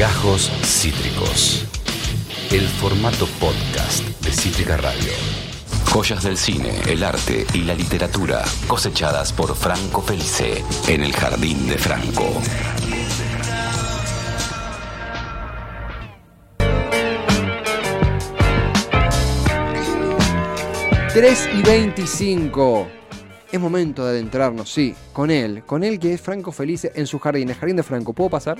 Gajos Cítricos. El formato podcast de Cítrica Radio. Joyas del cine, el arte y la literatura cosechadas por Franco Felice en el Jardín de Franco. ...3 y 25. Es momento de adentrarnos, sí, con él. Con él que es Franco Felice en su jardín. El jardín de Franco. ¿Puedo pasar?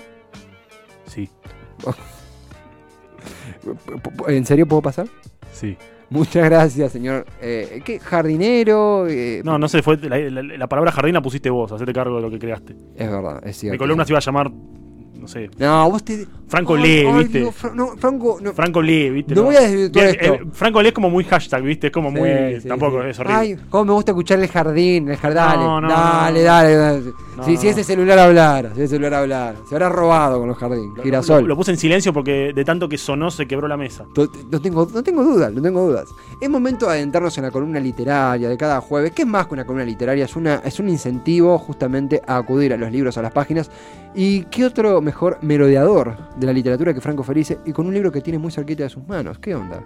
¿En serio puedo pasar? sí. Muchas gracias, señor. Eh, ¿Qué? ¿Jardinero? Eh, No, no sé, fue la, la- la palabra jardín la pusiste vos, hacete cargo de lo que creaste. Es verdad, es cierto. Mi columna se iba a llamar, no sé, No, vos te. Franco Ay, lee, ay, ¿viste? Fra- no, Franco. No. Franco Lee, ¿viste? No voy a desvirtuar esto. eh, Franco Lee es como muy hashtag, ¿viste? Es como muy. Sí, tampoco, sí. es horrible. Ay, cómo me gusta escuchar el jardín, el jardín. Dale, No, no, dale, no. dale, dale. No, si, si no. ese celular hablara, si ese celular hablara. Se habrá robado con los jardines. Lo- Girasol. Lo, lo puse en silencio porque de tanto que sonó se quebró la mesa. No tengo, no tengo dudas, no tengo dudas. Es momento de adentrarnos en la columna literaria de cada jueves. ¿Qué es más que una columna literaria? Es, una, es un incentivo justamente a acudir a los libros, a las páginas. ¿Y qué otro mejor merodeador de la literatura que Franco Felice? Y con un libro que tiene muy cerquita de sus manos. ¿Qué onda?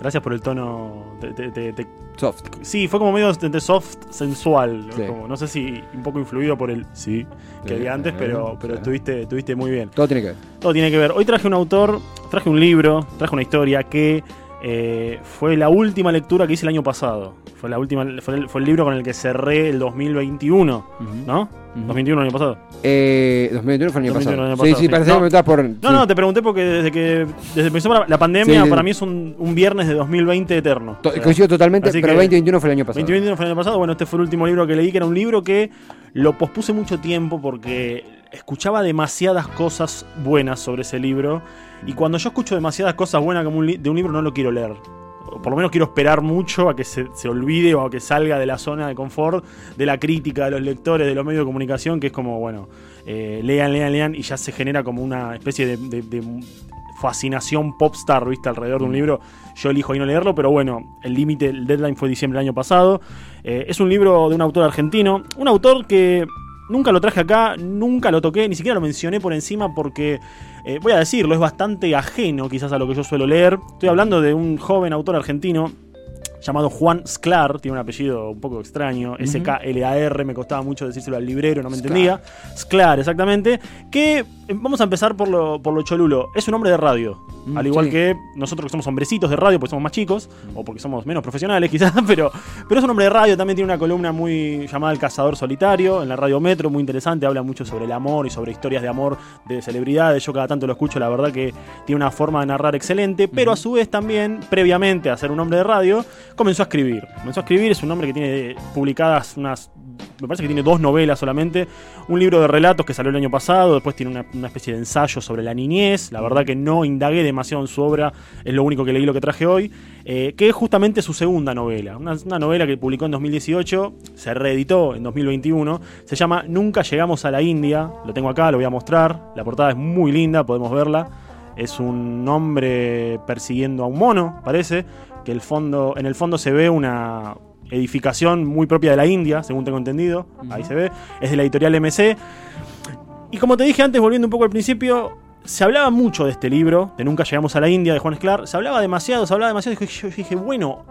Gracias por el tono. de- de- de- de- Soft. Sí, fue como medio de, soft, sensual. ¿no? Sí. Como, no sé si un poco influido por el sí que Sí, había antes, pero, pero estuviste, estuviste muy bien. Todo tiene que ver. Todo tiene que ver. Hoy traje un autor, traje un libro, traje una historia que eh, fue la última lectura que hice el año pasado. Fue la última, fue el, fue el libro con el que cerré el 2021, ¿no? Ujú. 2021 el año pasado. Eh, 2021 fue el año 2021 pasado. año Sí, pasado, sí, sí. parece que No. me estás por. No, sí. no, te pregunté porque desde que desde que empezó la, la pandemia, Sí, sí. para mí es un, un viernes de 2020 eterno. To- O sea, Coincido totalmente, así pero que- 2021 fue el año pasado. 2021 fue el año pasado. Bueno, este fue el último libro que leí, que era un libro que lo pospuse mucho tiempo porque escuchaba demasiadas cosas buenas sobre ese libro. Y cuando yo escucho demasiadas cosas buenas como un de un libro, no lo quiero leer. O por lo menos quiero esperar mucho a que se, se olvide o a que salga de la zona de confort de la crítica de los lectores, de los medios de comunicación, que es como, bueno, eh, lean, lean, lean, y ya se genera como una especie de, de- de fascinación popstar, ¿viste? Alrededor de un libro. Yo elijo ahí no leerlo, pero bueno, el límite, el deadline fue diciembre del año pasado. Eh, es un libro de un autor argentino, un autor que nunca lo traje acá, nunca lo toqué, ni siquiera lo mencioné por encima porque, eh, voy a decirlo, es bastante ajeno quizás a lo que yo suelo leer. Estoy hablando de un joven autor argentino llamado Juan Sklar, tiene un apellido un poco extraño, S-K-L-A-R, me costaba mucho decírselo al librero, no me Sklar. entendía. Sklar, exactamente. Que eh, vamos a empezar por lo, por lo cholulo. Es un hombre de radio. Mm, al igual sí. que nosotros que somos hombrecitos de radio, porque somos más chicos, o porque somos menos profesionales quizás, pero, pero es un hombre de radio, también tiene una columna muy llamada El Cazador Solitario, en la radio Metro, muy interesante, habla mucho sobre el amor y sobre historias de amor de celebridades, yo cada tanto lo escucho, la verdad que tiene una forma de narrar excelente, pero a su vez también, previamente a ser un hombre de radio, comenzó a escribir. Comenzó a escribir, es un hombre que tiene publicadas unas, me parece que tiene dos novelas solamente, un libro de relatos que salió el año pasado, después tiene una, especie de ensayo sobre la niñez, la verdad que no indagué demasiado en su obra, es lo único que leí lo que traje hoy, eh, que es justamente su segunda novela, una, una novela que publicó en 2018, se reeditó en 2021, se llama Nunca llegamos a la India, lo tengo acá, lo voy a mostrar, la portada es muy linda, podemos verla, es un hombre persiguiendo a un mono, parece, que el fondo, en el fondo se ve una edificación muy propia de la India, según tengo entendido, ahí se ve, es de la editorial MC. Y como te dije antes, volviendo un poco al principio, se hablaba mucho de este libro, de Nunca llegamos a la India, de Juan Esclar, se hablaba demasiado, se hablaba demasiado, yo dije, bueno,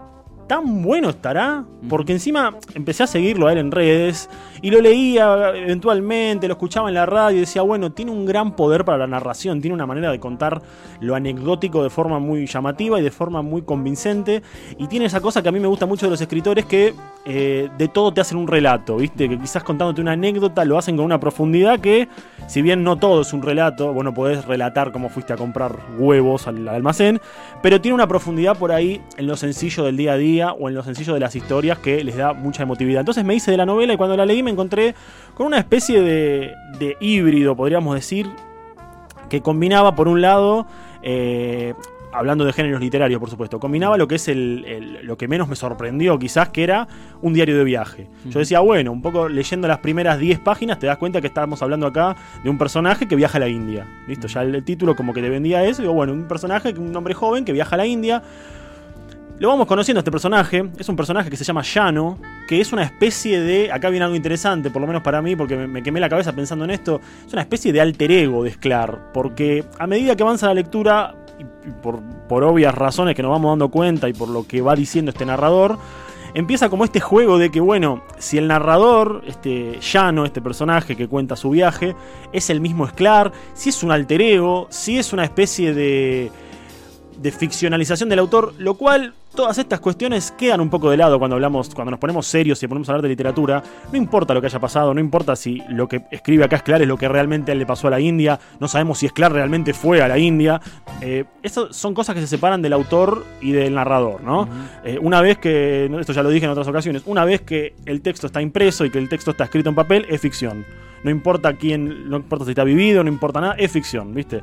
¿tan bueno estará? Porque encima empecé a seguirlo a él en redes y lo leía eventualmente, lo escuchaba en la radio y decía, bueno, tiene un gran poder para la narración, tiene una manera de contar lo anecdótico de forma muy llamativa y de forma muy convincente y tiene esa cosa que a mí me gusta mucho de los escritores que eh, de todo te hacen un relato, ¿viste? Que quizás contándote una anécdota lo hacen con una profundidad que, si bien no todo es un relato, bueno, podés relatar cómo fuiste a comprar huevos al almacén, pero tiene una profundidad por ahí en lo sencillo del día a día o en lo sencillo de las historias que les da mucha emotividad. Entonces me hice de la novela y cuando la leí me encontré con una especie de, de híbrido, podríamos decir, que combinaba por un lado, eh, hablando de géneros literarios por supuesto, combinaba lo que es el, el- lo que menos me sorprendió quizás, que era un diario de viaje. Yo decía, bueno, un poco leyendo las primeras 10 páginas te das cuenta que estábamos hablando acá de un personaje que viaja a la India. Listo, ya el, el título como que te vendía eso, digo, bueno, un personaje, un hombre joven que viaja a la India. Lo vamos conociendo a este personaje. Es un personaje que se llama Llano, que es una especie de. Acá viene algo interesante, por lo menos para mí, porque me, quemé la cabeza pensando en esto. Es una especie de alter ego de Sklar. Porque a medida que avanza la lectura, y por, por obvias razones que nos vamos dando cuenta y por lo que va diciendo este narrador, empieza como este juego de que, bueno, si el narrador, este llano, este personaje que cuenta su viaje, es el mismo Sklar, si es un alter ego, si es una especie de, de ficcionalización del autor, lo cual todas estas cuestiones quedan un poco de lado cuando hablamos, cuando nos ponemos serios y ponemos a hablar de literatura. No importa lo que haya pasado, no importa si lo que escribe acá Sklar es lo que realmente le pasó a la India, no sabemos si Sklar realmente fue a la India. Eh, son cosas que se separan del autor y del narrador, ¿no? Uh -huh. eh, una vez que, esto ya lo dije en otras ocasiones, una vez que el texto está impreso y que el texto está escrito en papel, es ficción. No importa quién, no importa si está vivido, no importa nada, es ficción, ¿viste?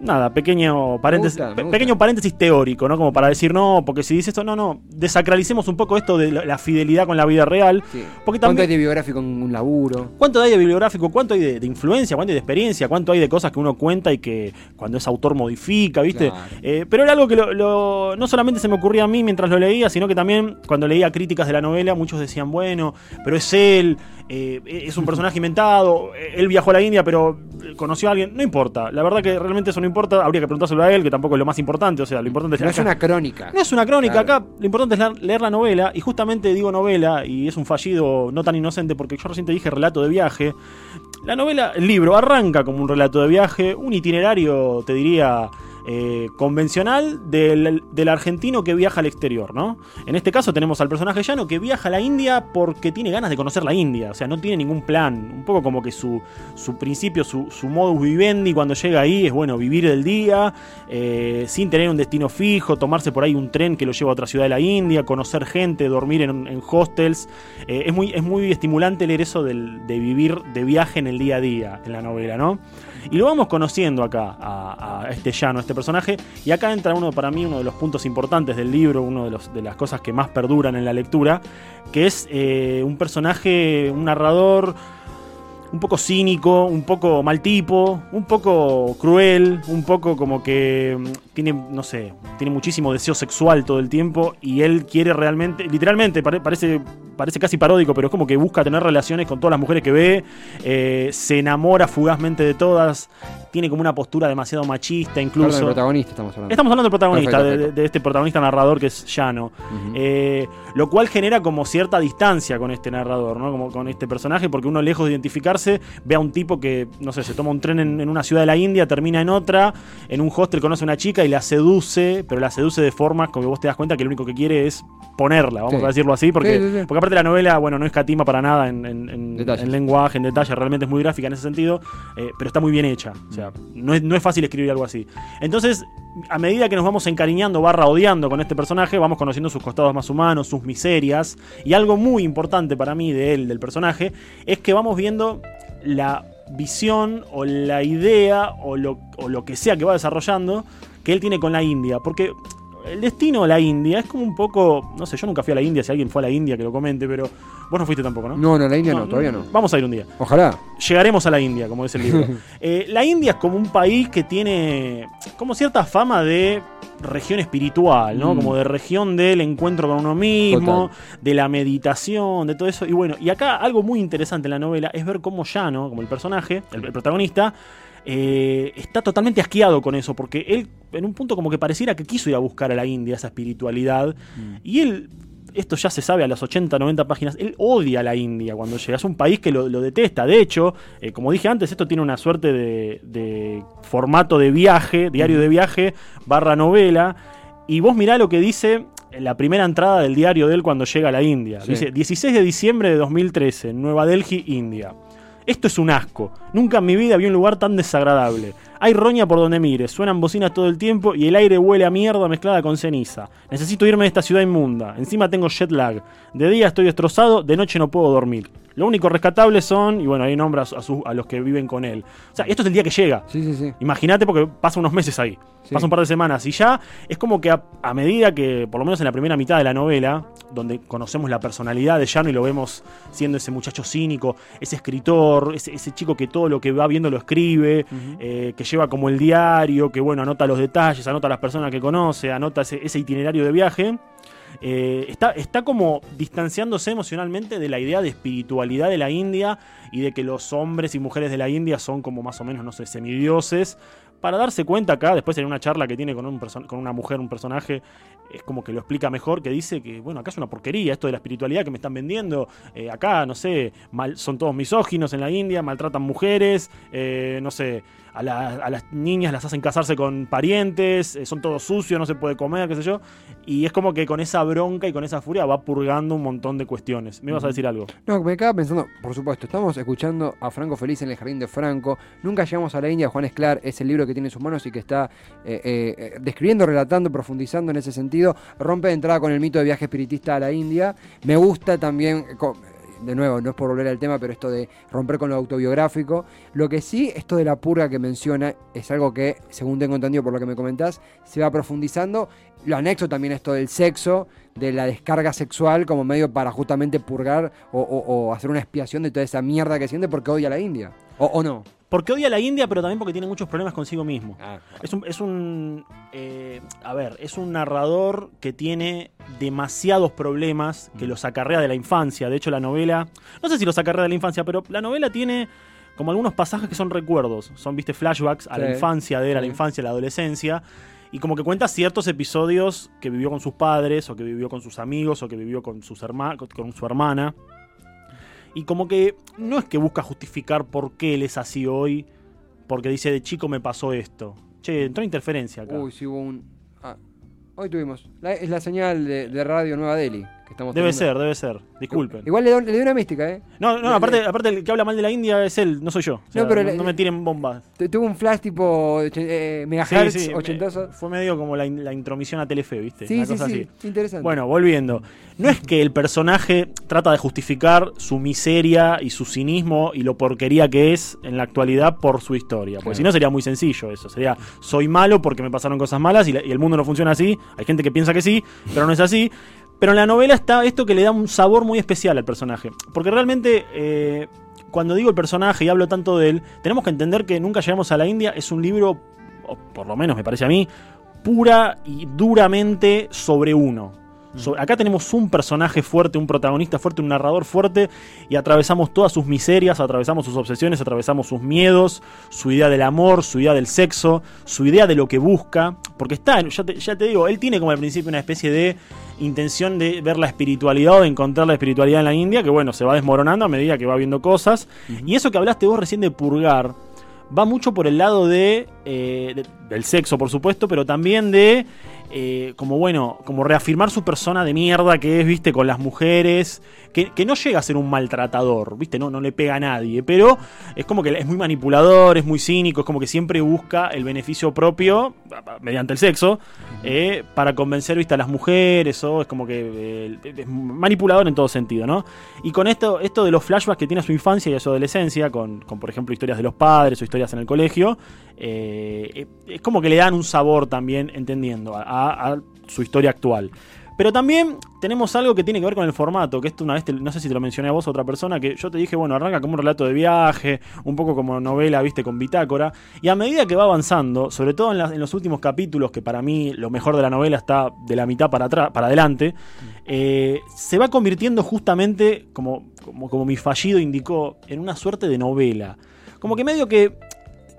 Nada, pequeño paréntesis, gusta, pequeño paréntesis teórico, ¿no? Como para decir, no, porque si dice esto, no, no, desacralicemos un poco esto de la, la fidelidad con la vida real. Sí. Porque ¿Cuánto también, hay de biográfico en un laburo? ¿Cuánto hay de bibliográfico? ¿Cuánto hay de, de, influencia? ¿Cuánto hay de experiencia? ¿Cuánto hay de cosas que uno cuenta y que cuando es autor modifica, ¿viste? Claro. Eh, pero era algo que lo, lo, no solamente se me ocurría a mí mientras lo leía, sino que también cuando leía críticas de la novela, muchos decían, bueno, pero es él, eh, es un personaje inventado, él viajó a la India, pero conoció a alguien. No importa, la verdad que realmente eso no importa, habría que preguntárselo a él, que tampoco es lo más importante, o sea, lo importante es... No es acá- una crónica. no es una crónica, Claro. acá lo importante es leer, leer la novela, y justamente digo novela, y es un fallido no tan inocente, porque yo recién te dije relato de viaje. La novela, el libro, arranca como un relato de viaje, un itinerario, te diría, eh, convencional del, del argentino que viaja al exterior, ¿no? En este caso tenemos al personaje llano que viaja a la India porque tiene ganas de conocer la India, o sea, no tiene ningún plan, un poco como que su, su principio, su, su modus vivendi cuando llega ahí es, bueno, vivir el día, eh, sin tener un destino fijo, tomarse por ahí un tren que lo lleva a otra ciudad de la India, conocer gente, dormir en, en hostels. Eh, es, muy, es muy estimulante leer eso del- de vivir de viaje en el día a día en la novela, ¿no? Y lo vamos conociendo acá a, este llano, a este personaje. Y acá entra uno, para mí, uno de los puntos importantes del libro, uno de, los, de las cosas que más perduran en la lectura, que es eh, un personaje, un narrador un poco cínico, un poco mal tipo, un poco cruel, un poco como que mm, tiene, no sé, tiene muchísimo deseo sexual todo el tiempo y él quiere realmente, literalmente, pare- parece, parece casi paródico, pero es como que busca tener relaciones con todas las mujeres que ve, eh, se enamora fugazmente de todas, tiene como una postura demasiado machista incluso. el protagonista estamos hablando. Estamos hablando del protagonista, Perfecto, de- de, perfecto. de este protagonista narrador que es Llano. Eh, lo cual genera como cierta distancia con este narrador, ¿no? Como con este personaje, porque uno lejos de identificarse ve a un tipo que, no sé, se toma un tren en, en una ciudad de la India, termina en otra, en un hostel conoce a una chica y la seduce, pero la seduce de formas como que vos te das cuenta que lo único que quiere es ponerla, vamos Sí. a decirlo así, porque, Sí, sí, sí. porque aparte la novela, bueno, no escatima para nada en, en- en- Detalles. en lenguaje, en detalle, realmente es muy gráfica en ese sentido, eh, pero está muy bien hecha, o sea, no es, no es fácil escribir algo así. Entonces, a medida que nos vamos encariñando, barra odiando con este personaje, vamos conociendo sus costados más humanos, sus miserias. Y algo muy importante para mí de él, del personaje, es que vamos viendo la visión o la idea o lo, o lo que sea que va desarrollando que él tiene con la India. Porque el destino a la India es como un poco. No sé, yo nunca fui a la India, si alguien fue a la India que lo comente, pero vos no fuiste tampoco, ¿no? No, no, la India no, todavía no. Vamos a ir un día Ojalá. llegaremos a la India, como dice el libro. Eh, la India es como un país que tiene como cierta fama de región espiritual, ¿no? Mm. Como de región del encuentro con uno mismo, Total. de la meditación, de todo eso. Y bueno, y acá algo muy interesante en la novela es ver cómo Llano, como el personaje, el, el protagonista, eh, está totalmente asqueado con eso, porque él en un punto como que pareciera que quiso ir a buscar a la India esa espiritualidad. Y él, esto ya se sabe a las 80, 90 páginas, él odia a la India cuando llega. Es un país que lo, lo detesta. De hecho, eh, como dije antes, esto tiene una suerte de, de formato de viaje, diario de viaje, barra novela. Y vos mirá lo que dice la primera entrada del diario de él cuando llega a la India. Sí. Dice 16 de diciembre de 2013, Nueva Delhi, India. Esto es un asco. Nunca en mi vida vi un lugar tan desagradable. Hay roña por donde mire, suenan bocinas todo el tiempo y el aire huele a mierda mezclada con ceniza. Necesito irme de esta ciudad inmunda. Encima tengo jet lag. De día estoy destrozado, de noche no puedo dormir. Lo único rescatable son, y bueno, ahí nombra a, su- a los que viven con él. O sea, esto es el día que llega. Sí, sí, sí. Imagínate porque pasa unos meses ahí. Pasa un par de semanas. Y ya es como que a, a medida que, por lo menos en la primera mitad de la novela, donde conocemos la personalidad de Llano y lo vemos siendo ese muchacho cínico, ese escritor, ese, ese chico que todo lo que va viendo lo escribe, eh, que lleva como el diario, que bueno, anota los detalles, anota las personas que conoce, anota ese, ese itinerario de viaje. Eh, está, está como distanciándose emocionalmente de la idea de espiritualidad de la India y de que los hombres y mujeres de la India son como más o menos, no sé, semidioses. Para darse cuenta acá, después en una charla que tiene con, un con una mujer, un personaje, es como que lo explica mejor, que dice que, bueno, acá es una porquería esto de la espiritualidad que me están vendiendo. eh, acá, no sé, mal, son todos misóginos en la India, maltratan mujeres, eh, no sé, a, la- a las niñas las hacen casarse con parientes, eh, son todos sucios, no se puede comer, qué sé yo. Y es como que con esa bronca y con esa furia va purgando un montón de cuestiones. ¿Me ibas a decir algo? No, me quedaba pensando, por supuesto, estamos escuchando a Franco Feliz en el Jardín de Franco. Nunca llegamos a la India, Juan Esclar es el libro que tiene en sus manos y que está eh, eh, eh, describiendo, relatando, profundizando en ese sentido. Rompe de entrada con el mito de viaje espiritista a la India. Me gusta también. De nuevo, no es por volver al tema, pero esto de romper con lo autobiográfico. Lo que sí, esto de la purga que menciona, es algo que, según tengo entendido por lo que me comentás, se va profundizando. Lo anexo también esto del sexo, de la descarga sexual como medio para justamente purgar o, hacer una expiación de toda esa mierda que siente porque odia la India. O no. Porque odia a la India, pero también porque tiene muchos problemas consigo mismo. Ah, Es un, es un eh, a ver, es un narrador que tiene demasiados problemas que los acarrea de la infancia. De hecho, la novela, no sé si los acarrea de la infancia, pero la novela tiene como algunos pasajes que son recuerdos. Son, viste, flashbacks a la infancia de él, a la infancia, a la adolescencia. Y como que cuenta ciertos episodios que vivió con sus padres, o que vivió con sus amigos, o que vivió con, sus herma- con su hermana. Y como que no es que busca justificar por qué él es así hoy, porque dice de chico me pasó esto. Che, entró interferencia acá. Uy, sí hubo un. ah, hoy tuvimos. La- es la señal de, de Radio Nueva Delhi que estamos Debe ser, debe ser. Disculpen. Igual le, doy- le una mística, ¿eh? No, no, aparte, aparte el que habla mal de la India es él, no soy yo. O sea, No, pero no, no me tiren bombas. Tu- Tuvo un flash tipo eh, Sí, megahertz sí, ochentoso. fue medio como la, in- la intromisión a Telefe, ¿viste? Sí, Una sí, cosa sí. así. Interesante. Bueno, volviendo. No es que el personaje trata de justificar su miseria y su cinismo y lo porquería que es en la actualidad por su historia. Porque Claro. si no sería muy sencillo eso. Sería, soy malo porque me pasaron cosas malas y, la- y el mundo no funciona así. Hay gente que piensa que sí, pero no es así. Pero en la novela está esto que le da un sabor muy especial al personaje. Porque realmente... eh, cuando digo el personaje y hablo tanto de él, tenemos que entender que Nunca llegamos a la India es un libro, o por lo menos me parece a mí, pura y duramente sobre uno. So- acá tenemos un personaje fuerte, un protagonista fuerte, un narrador fuerte y atravesamos todas sus miserias, atravesamos sus obsesiones, atravesamos sus miedos, su idea del amor, su idea del sexo, su idea de lo que busca. Porque está, ya te, ya te digo, él tiene como al principio una especie de intención de ver la espiritualidad o de encontrar la espiritualidad en la India, que bueno, se va desmoronando a medida que va viendo cosas. Y eso que hablaste vos recién de purgar, va mucho por el lado de, eh, de- del sexo, por supuesto, pero también de eh, como bueno, como reafirmar su persona de mierda que es, viste, con las mujeres, que, que no llega a ser un maltratador, viste, no, no le pega a nadie, pero es como que es muy manipulador, es muy cínico, es como que siempre busca el beneficio propio mediante el sexo eh, para convencer, viste, a las mujeres, o es como que es manipulador en todo sentido, ¿no? Y con esto, esto de los flashbacks que tiene a su infancia y a su adolescencia, con, con, por ejemplo historias de los padres o historias en el colegio, eh, es como que le dan un sabor también, entendiendo, a, su historia actual. Pero también tenemos algo que tiene que ver con el formato, que esto una vez, no sé si te lo mencioné a vos otra persona, que yo te dije, bueno, arranca como un relato de viaje, un poco como novela, viste, con bitácora, y a medida que va avanzando, sobre todo en los últimos capítulos, que para mí lo mejor de la novela está de la mitad para atrás, para adelante, eh, se va convirtiendo justamente, como, como, como mi fallido indicó, en una suerte de novela. Como que medio que,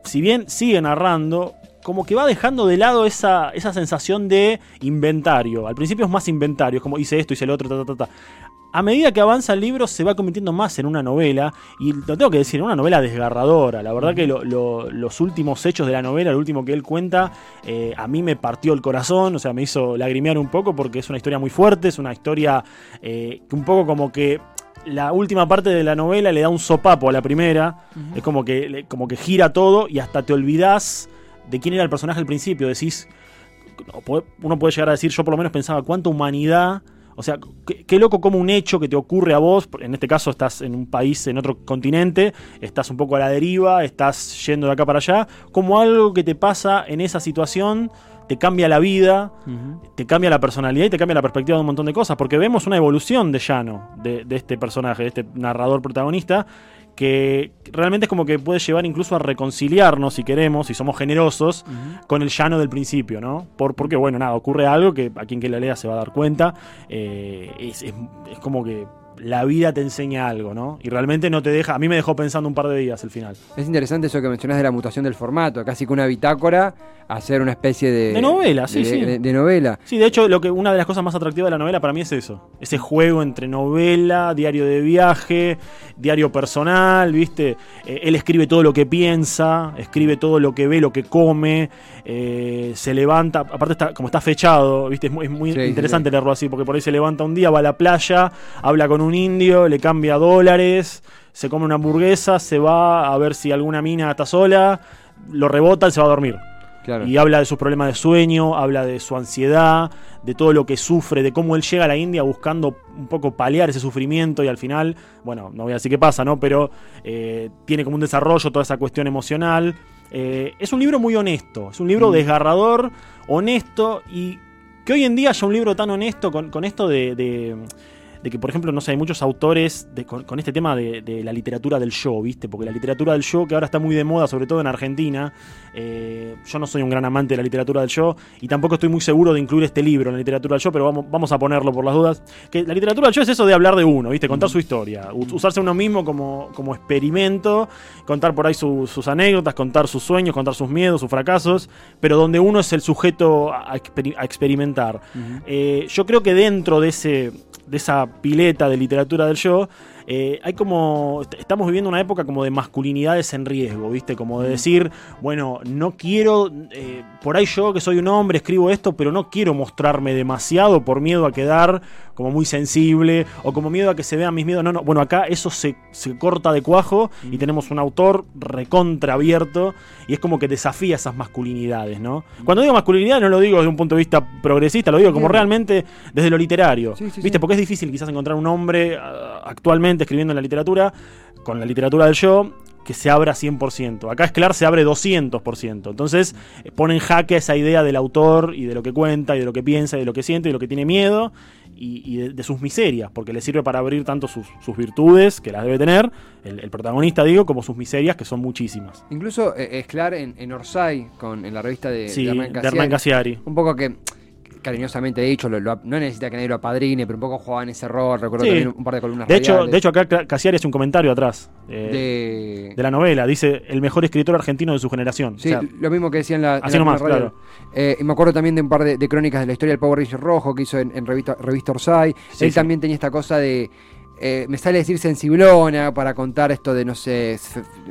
si bien sigue narrando, como que va dejando de lado esa, esa sensación de inventario. Al principio es más inventario, es como hice esto, hice el otro, ta, ta, ta. A medida que avanza el libro se va convirtiendo más en una novela, y lo tengo que decir, en una novela desgarradora. La verdad que lo- lo- los últimos hechos de la novela, el último que él cuenta, eh, a mí me partió el corazón, o sea, me hizo lagrimear un poco porque es una historia muy fuerte, es una historia eh, que un poco como que la última parte de la novela le da un sopapo a la primera, es como que, como que gira todo y hasta te olvidás de quién era el personaje al principio, decís, uno puede llegar a decir, yo por lo menos pensaba, cuánta humanidad O sea, qué, qué loco como un hecho que te ocurre a vos, en este caso estás en un país, en otro continente, estás un poco a la deriva, estás yendo de acá para allá, como algo que te pasa en esa situación te cambia la vida, te cambia la personalidad y te cambia la perspectiva de un montón de cosas, porque vemos una evolución de Llano, de, de este personaje, de este narrador protagonista, que realmente es como que puede llevar incluso a reconciliarnos, si queremos, si somos generosos, con el llano del principio, ¿no? Por, porque, bueno, nada, ocurre algo que a quien que la lea se va a dar cuenta. eh, es, es- es como que la vida te enseña algo, ¿no? Y realmente no te deja, a mí me dejó pensando un par de días el final. Es interesante eso que mencionás de la mutación del formato, casi que una bitácora a ser una especie de. De novela, sí, de- sí. De, de novela. Sí, de hecho, lo que, una de las cosas más atractivas de la novela para mí es eso. Ese juego entre novela, diario de viaje, diario personal, ¿viste? Eh, él escribe todo lo que piensa, escribe todo lo que ve, lo que come, eh, se levanta, aparte está, como está fechado, ¿viste? Es muy, es muy Sí, sí, interesante sí. leerlo así, porque por ahí se levanta un día, va a la playa, habla con un indio, le cambia dólares, se come una hamburguesa, se va a ver si alguna mina está sola, lo rebota y se va a dormir. Claro. Y habla de sus problemas de sueño, habla de su ansiedad, de todo lo que sufre, de cómo él llega a la India buscando un poco paliar ese sufrimiento y al final, bueno, no voy a decir qué pasa, ¿no? Pero eh, tiene como un desarrollo toda esa cuestión emocional. Eh, es un libro muy honesto, es un libro Mm. desgarrador, honesto y que hoy en día haya un libro tan honesto con, con esto de, de- de que, por ejemplo, no sé, hay muchos autores de- con, con este tema de, de la literatura del yo, ¿viste? Porque la literatura del yo, que ahora está muy de moda, sobre todo en Argentina, eh, yo no soy un gran amante de la literatura del yo y tampoco estoy muy seguro de incluir este libro en la literatura del yo, pero vamos, vamos a ponerlo por las dudas. Que la literatura del yo es eso de hablar de uno, ¿viste? Contar su historia, usarse uno mismo como, como experimento, contar por ahí su- sus anécdotas, contar sus sueños, contar sus miedos, sus fracasos, pero donde uno es el sujeto a, a experi- a experimentar. Eh, yo creo que dentro de ese de esa pileta de literatura del yo, eh, hay como. est- Estamos viviendo una época como de masculinidades en riesgo, ¿viste? Como de decir, bueno, no quiero. eh, por ahí yo, que soy un hombre, escribo esto, pero no quiero mostrarme demasiado por miedo a quedar como muy sensible o como miedo a que se vean mis miedos. No, no. Bueno, acá eso se, se corta de cuajo y tenemos un autor recontra abierto y es como que desafía esas masculinidades, ¿no? Cuando digo masculinidad no lo digo desde un punto de vista progresista, lo digo como realmente desde lo literario. Sí, sí, ¿Viste? sí. Porque es difícil quizás encontrar un hombre ah, actualmente escribiendo en la literatura, con la literatura del yo, que se abra 100%. Acá Esclar se abre 200%. Entonces eh, pone en jaque esa idea del autor y de lo que cuenta y de lo que piensa y de lo que siente y de lo que tiene miedo y, y de, de sus miserias, porque le sirve para abrir tanto sus, sus virtudes, que las debe tener, el, el protagonista digo, como sus miserias, que son muchísimas. Incluso eh, Esclar en, en Orsay, con, en la revista de, Sí, de Hernán Casiari. Un poco que, cariñosamente dicho, lo- lo- no necesita que nadie lo apadrine, pero un poco jugaba en ese rol. Recuerdo Sí. también un par de columnas De hecho, de hecho acá Ca- Casiari hace un comentario atrás. eh, de- de la novela. Dice el mejor escritor argentino de su generación. Sí, O sea, lo mismo que decía en la, en así la nomás, radial. Eh, y me acuerdo también de un par de, de crónicas de la historia del Power Ranger rojo que hizo en, en revista, revista Orsay. Sí, Él sí. también tenía esta cosa de. Eh, me sale decir sensiblona para contar esto de, no sé,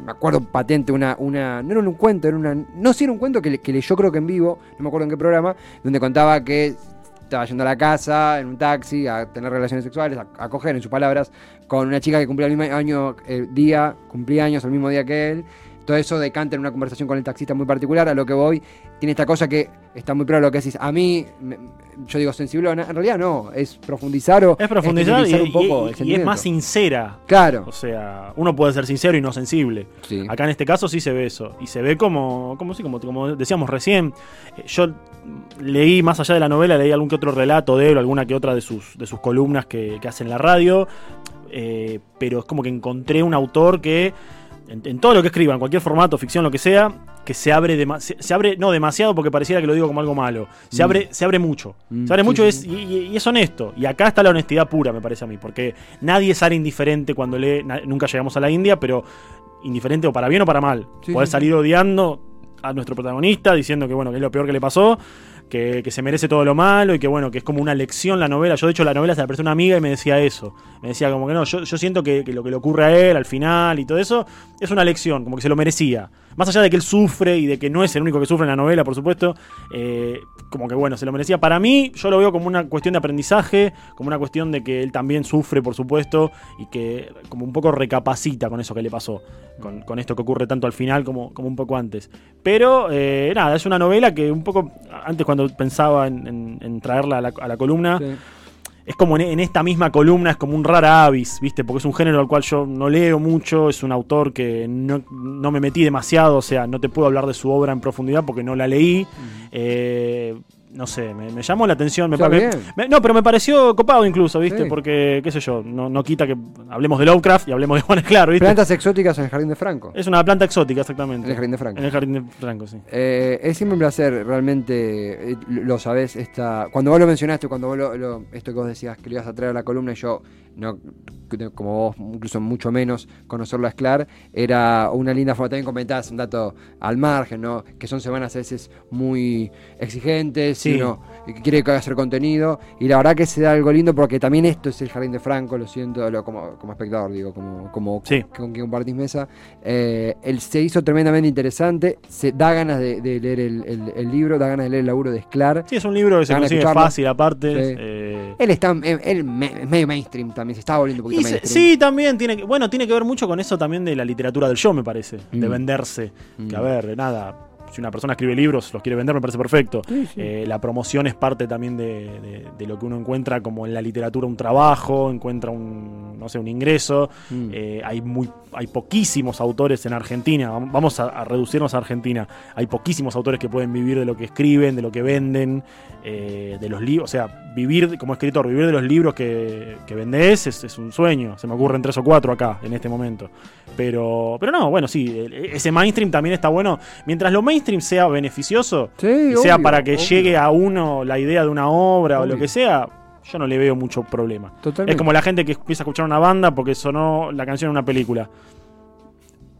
me acuerdo patente, una, una, no era un cuento, era una, no, sí era un cuento que, que leyó creo que en vivo, no me acuerdo en qué programa, donde contaba que estaba yendo a la casa en un taxi a tener relaciones sexuales, a, a coger en sus palabras, con una chica que cumplía el mismo año, eh, día, cumplía años el mismo día que él. Todo eso decanta en una conversación con el taxista muy particular, a lo que voy, tiene esta cosa que está muy claro lo que decís. A mí, me- yo digo sensiblona, en realidad no, es profundizar o es profundizar y, un poco y- es más sincera. Claro, O sea, uno puede ser sincero y no sensible. sí. Acá en este caso sí se ve eso. Y se ve como, como, sí, como, como decíamos recién. eh, Yo leí, más allá de la novela, leí algún que otro relato de él, alguna que otra de sus, de sus columnas que, que hace en la radio. eh, pero es como que encontré un autor que, en, en todo lo que escriba, en cualquier formato, ficción, lo que sea, que se abre, se, se abre no demasiado porque pareciera que lo digo como algo malo. Se, Mm. abre, se abre mucho. Mm, se abre sí, mucho sí, es, y, es honesto. Y acá está la honestidad pura, me parece a mí. Porque nadie sale indiferente cuando lee. na- nunca llegamos a la India, pero indiferente o para bien o para mal. Sí, sí, salir odiando a nuestro protagonista, diciendo que bueno, que es lo peor que le pasó, que, que se merece todo lo malo y que bueno, que es como una lección la novela. Yo de hecho la novela se la presté a una amiga y me decía eso. Me decía como que no, yo, yo siento que, que lo que le ocurre a él al final y todo eso es una lección, como que se lo merecía. Más allá de que él sufre y de que no es el único que sufre en la novela, por supuesto, eh, como que bueno, se lo merecía. Para mí, yo lo veo como una cuestión de aprendizaje, como una cuestión de que él también sufre, por supuesto, y que como un poco recapacita con eso que le pasó, con, con esto que ocurre tanto al final como, como un poco antes. Pero eh, nada, es una novela que un poco, antes cuando pensaba en, en- traerla a la, a la columna. Es como en, en esta misma columna, es como un rara avis, ¿viste? Porque es un género al cual yo no leo mucho, es un autor que no, no me metí demasiado, o sea, no te puedo hablar de su obra en profundidad porque no la leí. Eh, no sé, me, me llamó la atención. Me, me- no, pero me pareció copado incluso, ¿viste? Sí. Porque, qué sé yo, no, no quita que hablemos de Lovecraft y hablemos de Juan Esclar, ¿viste? Plantas exóticas en el jardín de Franco. Es una planta exótica, exactamente. En el jardín de Franco. En el jardín de Franco, sí. Eh, es siempre un placer, realmente, eh, lo sabés, esta, cuando vos lo mencionaste, cuando vos lo, lo- esto que vos decías que lo ibas a traer a la columna y yo, no, como vos, incluso mucho menos, conocerlo a Esclar, era una linda forma, también comentabas un dato al margen, ¿no? que son semanas a veces muy exigentes, Sí. y uno que quiere hacer contenido, y la verdad que se da algo lindo porque también esto es el Jardín de Franco, lo siento, lo- como, como espectador, digo, como, como Sí. con quien compartís mesa. Eh, él se hizo tremendamente interesante, se da ganas de, de leer el, el- el libro, da ganas de leer el laburo de Esclar. Sí, es un libro que se consigue fácil aparte. Sí. eh, Él está él, él medio mainstream también, se está volviendo un poquito se- sí, también tiene que, bueno, tiene que ver mucho con eso también de la literatura del yo, me parece, de Mm. venderse. Que a Mm. ver, nada, si una persona escribe libros, los quiere vender, me parece perfecto. Sí, sí. Eh, la promoción es parte también de, de- de lo que uno encuentra como en la literatura un trabajo, encuentra un, no sé, un ingreso. Mm. Eh, hay muy, hay poquísimos autores en Argentina. Vam- Vamos a, a reducirnos a Argentina. Hay poquísimos autores que pueden vivir de lo que escriben, de lo que venden, eh, de los libros. O sea, vivir como escritor, vivir de los libros que, que vendés es, es un sueño. Se me ocurren tres o cuatro acá en este momento. Pero, pero no, bueno, sí, el- ese mainstream también está bueno. Mientras lo mainstream sea beneficioso, Sí, sea obvio, para que obvio. llegue a uno la idea de una obra o lo que sea, yo no le veo mucho problema. Totalmente. Es como la gente que empieza a escuchar una banda porque sonó la canción en una película.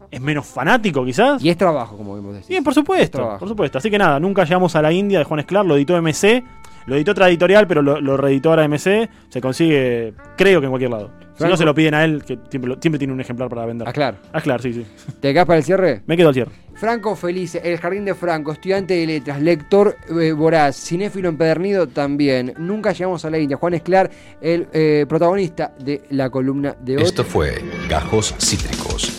¿Es menos fanático quizás? Y es trabajo, como vimos decir. Bien, por Es supuesto, por supuesto. Así que nada, nunca llegamos a la India de Juan Esclar, lo editó MC, lo editó otra editorial, pero lo, lo reeditó ahora MC, se consigue, creo que en cualquier lado. Si Franco. no se lo piden a él, que siempre, lo- siempre tiene un ejemplar para vender. Ah, claro. Ah, claro, sí, sí. ¿Te quedas para el cierre? Me quedo al cierre. Franco Felice, El Jardín de Franco, estudiante de letras, lector eh, voraz, cinéfilo empedernido también. Nunca llegamos a la India. Juan Esclar, el eh, protagonista de la columna de hoy. Esto fue Gajos Cítricos.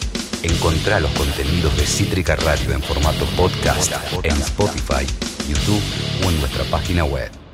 Encontrá los contenidos de Cítrica Radio en formato podcast en Spotify, YouTube o en nuestra página web.